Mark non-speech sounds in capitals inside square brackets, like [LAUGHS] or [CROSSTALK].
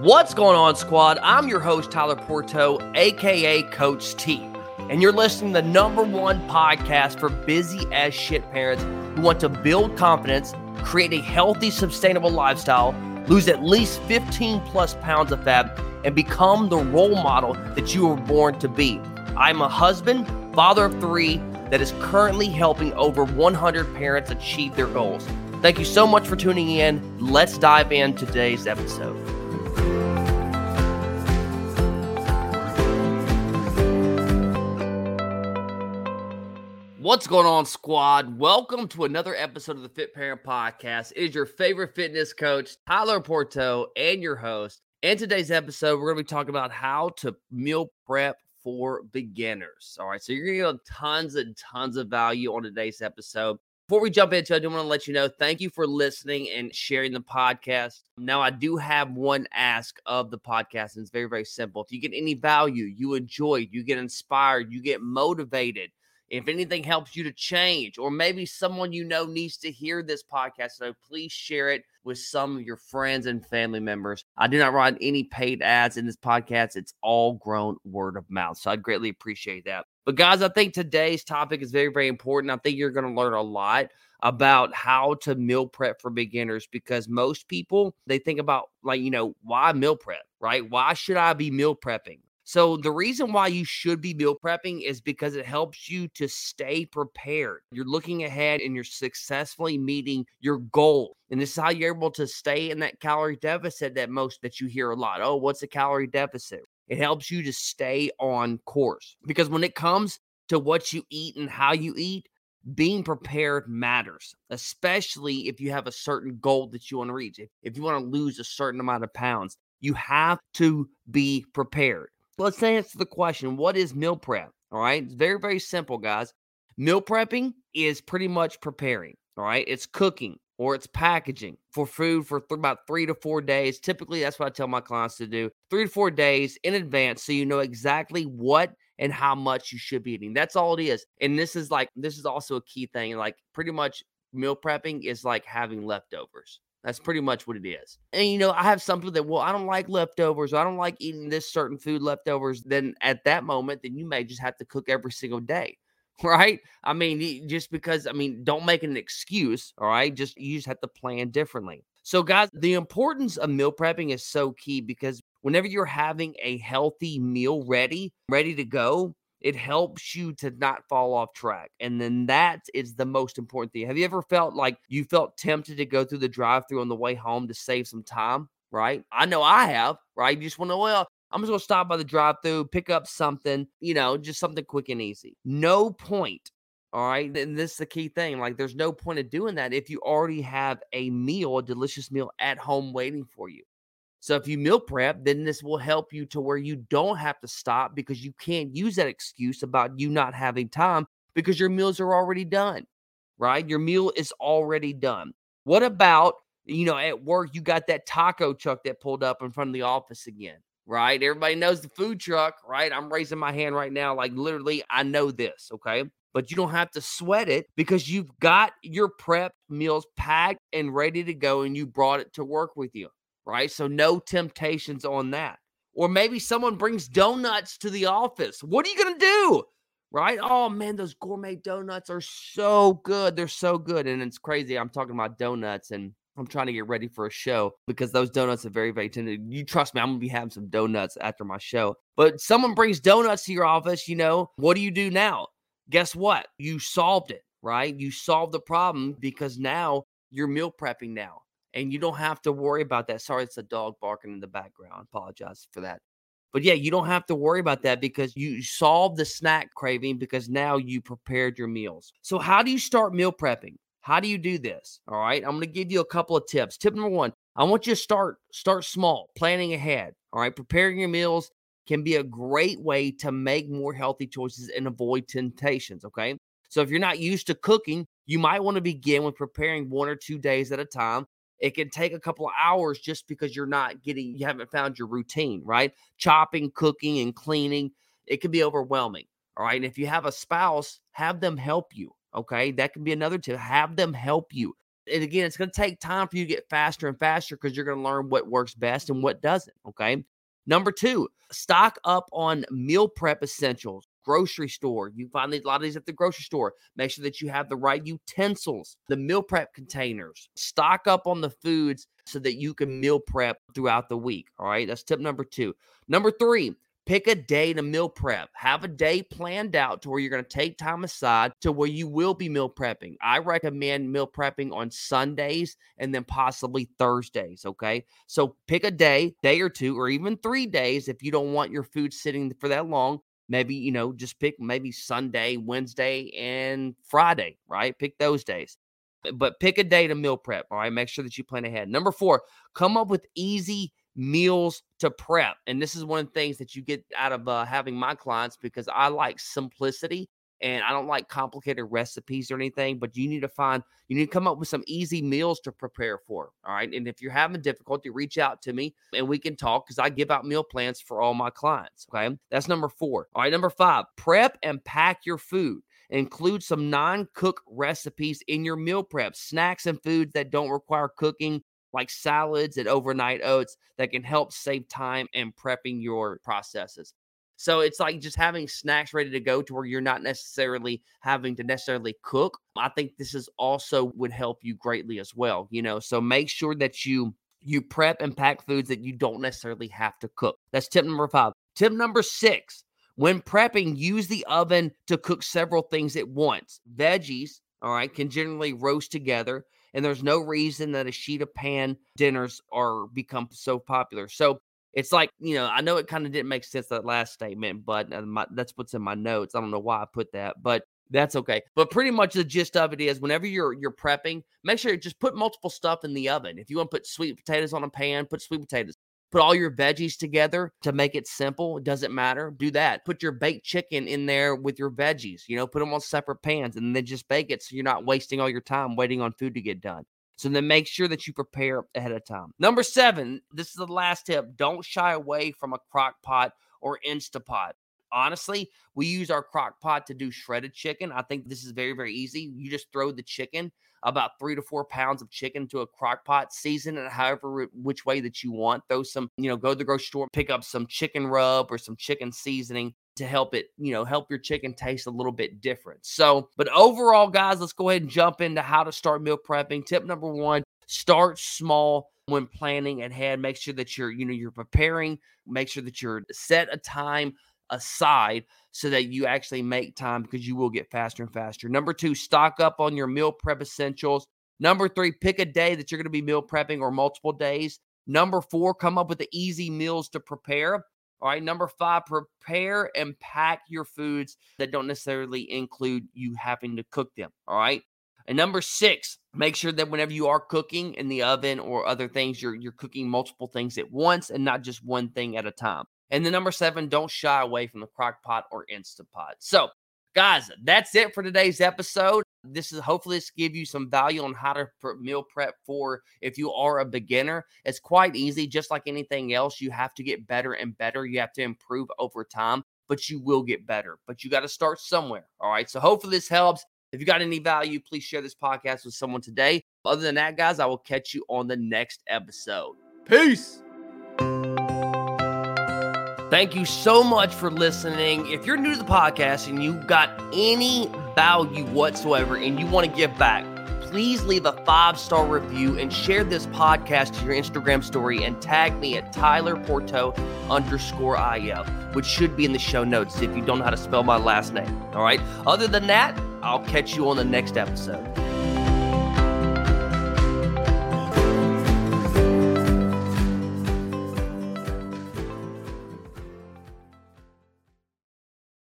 What's going on, squad? I'm your host, Tyler Porto, aka Coach T, and you're listening to the number one podcast for busy as shit parents who want to build confidence, create a healthy, sustainable lifestyle, lose at least 15 plus pounds of fat, and become the role model that you were born to be. I'm a husband, father of three, that is currently helping over 100 parents achieve their goals. Thank you so much for tuning in. Let's dive in today's episode. What's going on, squad? Welcome to another episode of the Fit Parent Podcast. It is your favorite fitness coach, Tyler Porto, and your host. In today's episode, we're going to be talking about how to meal prep for beginners. All right, so you're going to get tons and tons of value on today's episode. Before we jump into it, I do want to let you know thank you for listening and sharing the podcast. Now, I do have one ask of the podcast, and it's very, very simple. If you get any value, you enjoy, you get inspired, you get motivated, if anything helps you to change, or maybe someone you know needs to hear this podcast, so please share it with some of your friends and family members. I do not run any paid ads in this podcast. It's all grown word of mouth. So I'd greatly appreciate that. But guys, I think today's topic is very, very important. I think you're going to learn a lot about how to meal prep for beginners because most people they think about like, you know, why meal prep, right? Why should I be meal prepping? So, the reason why you should be meal prepping is because it helps you to stay prepared. You're looking ahead and you're successfully meeting your goal. And this is how you're able to stay in that calorie deficit that most that you hear a lot. Oh, what's a calorie deficit? It helps you to stay on course because when it comes to what you eat and how you eat, being prepared matters, especially if you have a certain goal that you want to reach. If, if you want to lose a certain amount of pounds, you have to be prepared let's answer the question what is meal prep? All right. It's very, very simple, guys. Meal prepping is pretty much preparing. All right. It's cooking or it's packaging for food for th- about three to four days. Typically, that's what I tell my clients to do three to four days in advance so you know exactly what and how much you should be eating. That's all it is. And this is like, this is also a key thing. Like, pretty much meal prepping is like having leftovers. That's pretty much what it is. And you know, I have something that, well, I don't like leftovers. I don't like eating this certain food leftovers. Then at that moment, then you may just have to cook every single day. [LAUGHS] Right. I mean, just because, I mean, don't make an excuse. All right. Just, you just have to plan differently. So, guys, the importance of meal prepping is so key because whenever you're having a healthy meal ready, ready to go, it helps you to not fall off track. And then that is the most important thing. Have you ever felt like you felt tempted to go through the drive through on the way home to save some time? Right. I know I have, right? You just want to, well, I'm just going to stop by the drive through, pick up something, you know, just something quick and easy. No point. All right. And this is the key thing. Like, there's no point of doing that if you already have a meal, a delicious meal at home waiting for you. So if you meal prep, then this will help you to where you don't have to stop because you can't use that excuse about you not having time because your meals are already done, right? Your meal is already done. What about, you know, at work, you got that taco truck that pulled up in front of the office again, right? Everybody knows the food truck, right? I'm raising my hand right now. Like literally, I know this, okay? But you don't have to sweat it because you've got your prep meals packed and ready to go and you brought it to work with you right? So no temptations on that. Or maybe someone brings donuts to the office. What are you going to do? Right? Oh man, those gourmet donuts are so good. They're so good. And it's crazy. I'm talking about donuts and I'm trying to get ready for a show because those donuts are very, very tender. You trust me, I'm gonna be having some donuts after my show. But someone brings donuts to your office, you know, what do you do now? Guess what? You solved it, right? You solved the problem because now you're meal prepping now and you don't have to worry about that. Sorry, it's a dog barking in the background. Apologize for that. But yeah, you don't have to worry about that because you solved the snack craving because now you prepared your meals. So, how do you start meal prepping? How do you do this? All right, I'm going to give you a couple of tips. Tip number one: I want you to start start small, planning ahead. All right, preparing your meals can be a great way to make more healthy choices and avoid temptations. Okay, so if you're not used to cooking, you might want to begin with preparing one or two days at a time it can take a couple of hours just because you're not getting, you haven't found your routine, right? Chopping, cooking, and cleaning, it can be overwhelming. All right. And if you have a spouse, have them help you. Okay. That can be another tip. Have them help you. And again, it's going to take time for you to get faster and faster because you're going to learn what works best and what doesn't. Okay. Number two, stock up on meal prep essentials. Grocery store. You find a lot of these at the grocery store. Make sure that you have the right utensils, the meal prep containers. Stock up on the foods so that you can meal prep throughout the week. All right. That's tip number two. Number three, Pick a day to meal prep. Have a day planned out to where you're going to take time aside to where you will be meal prepping. I recommend meal prepping on Sundays and then possibly Thursdays. Okay. So pick a day, day or two, or even three days if you don't want your food sitting for that long. Maybe, you know, just pick maybe Sunday, Wednesday, and Friday, right? Pick those days but pick a day to meal prep. All right. Make sure that you plan ahead. Number four, come up with easy meals to prep. And this is one of the things that you get out of uh, having my clients because I like simplicity and I don't like complicated recipes or anything, but you need to find, you need to come up with some easy meals to prepare for. All right. And if you're having difficulty, reach out to me and we can talk because I give out meal plans for all my clients. Okay. That's number four. All right. Number five, prep and pack your food. Include some non cook recipes in your meal prep, snacks and foods that don't require cooking like salads and overnight oats that can help save time and prepping your processes. So it's like just having snacks ready to go to where you're not necessarily having to necessarily cook. I think this is also would help you greatly as well, you know. So make sure that you you prep and pack foods that you don't necessarily have to cook. That's tip number 5. Tip number 6. When prepping, use the oven to cook several things at once. Veggies, all right, can generally roast together and there's no reason that a sheet of pan dinners are become so popular. So it's like you know, I know it kind of didn't make sense that last statement, but uh, my, that's what's in my notes. I don't know why I put that, but that's okay. But pretty much the gist of it is, whenever you're you're prepping, make sure you just put multiple stuff in the oven. If you want to put sweet potatoes on a pan, put sweet potatoes put all your veggies together to make it simple. It doesn't matter. Do that. Put your baked chicken in there with your veggies, you know, put them on separate pans and then just bake it so you're not wasting all your time waiting on food to get done. So then make sure that you prepare ahead of time. Number seven, this is the last tip. Don't shy away from a crock pot or Instapot honestly, we use our crock pot to do shredded chicken. I think this is very, very easy. You just throw the chicken, about three to four pounds of chicken to a crock pot, season it however which way that you want. Throw some, you know, go to the grocery store, pick up some chicken rub or some chicken seasoning to help it, you know, help your chicken taste a little bit different. So, but overall, guys, let's go ahead and jump into how to start meal prepping. Tip number one start small when planning ahead make sure that you're you know you're preparing make sure that you're set a time aside so that you actually make time because you will get faster and faster. Number two, stock up on your meal prep essentials. Number three, pick a day that you're going to be meal prepping or multiple days. Number four, come up with the easy meals to prepare. All right. Number five, prepare and pack your foods that don't necessarily include you having to cook them. All right. And number six, make sure that whenever you are cooking in the oven or other things, you're you're cooking multiple things at once and not just one thing at a time. And the number seven, don't shy away from the crock pot or instant pot. So, guys, that's it for today's episode. This is hopefully this give you some value on how to meal prep for if you are a beginner. It's quite easy, just like anything else. You have to get better and better. You have to improve over time, but you will get better. But you got to start somewhere. All right. So hopefully this helps. If you got any value, please share this podcast with someone today. Other than that, guys, I will catch you on the next episode. Peace. Thank you so much for listening. If you're new to the podcast and you got any value whatsoever and you want to give back, please leave a five star review and share this podcast to your Instagram story and tag me at Tyler Porto underscore IF, which should be in the show notes if you don't know how to spell my last name. All right. Other than that, I'll catch you on the next episode.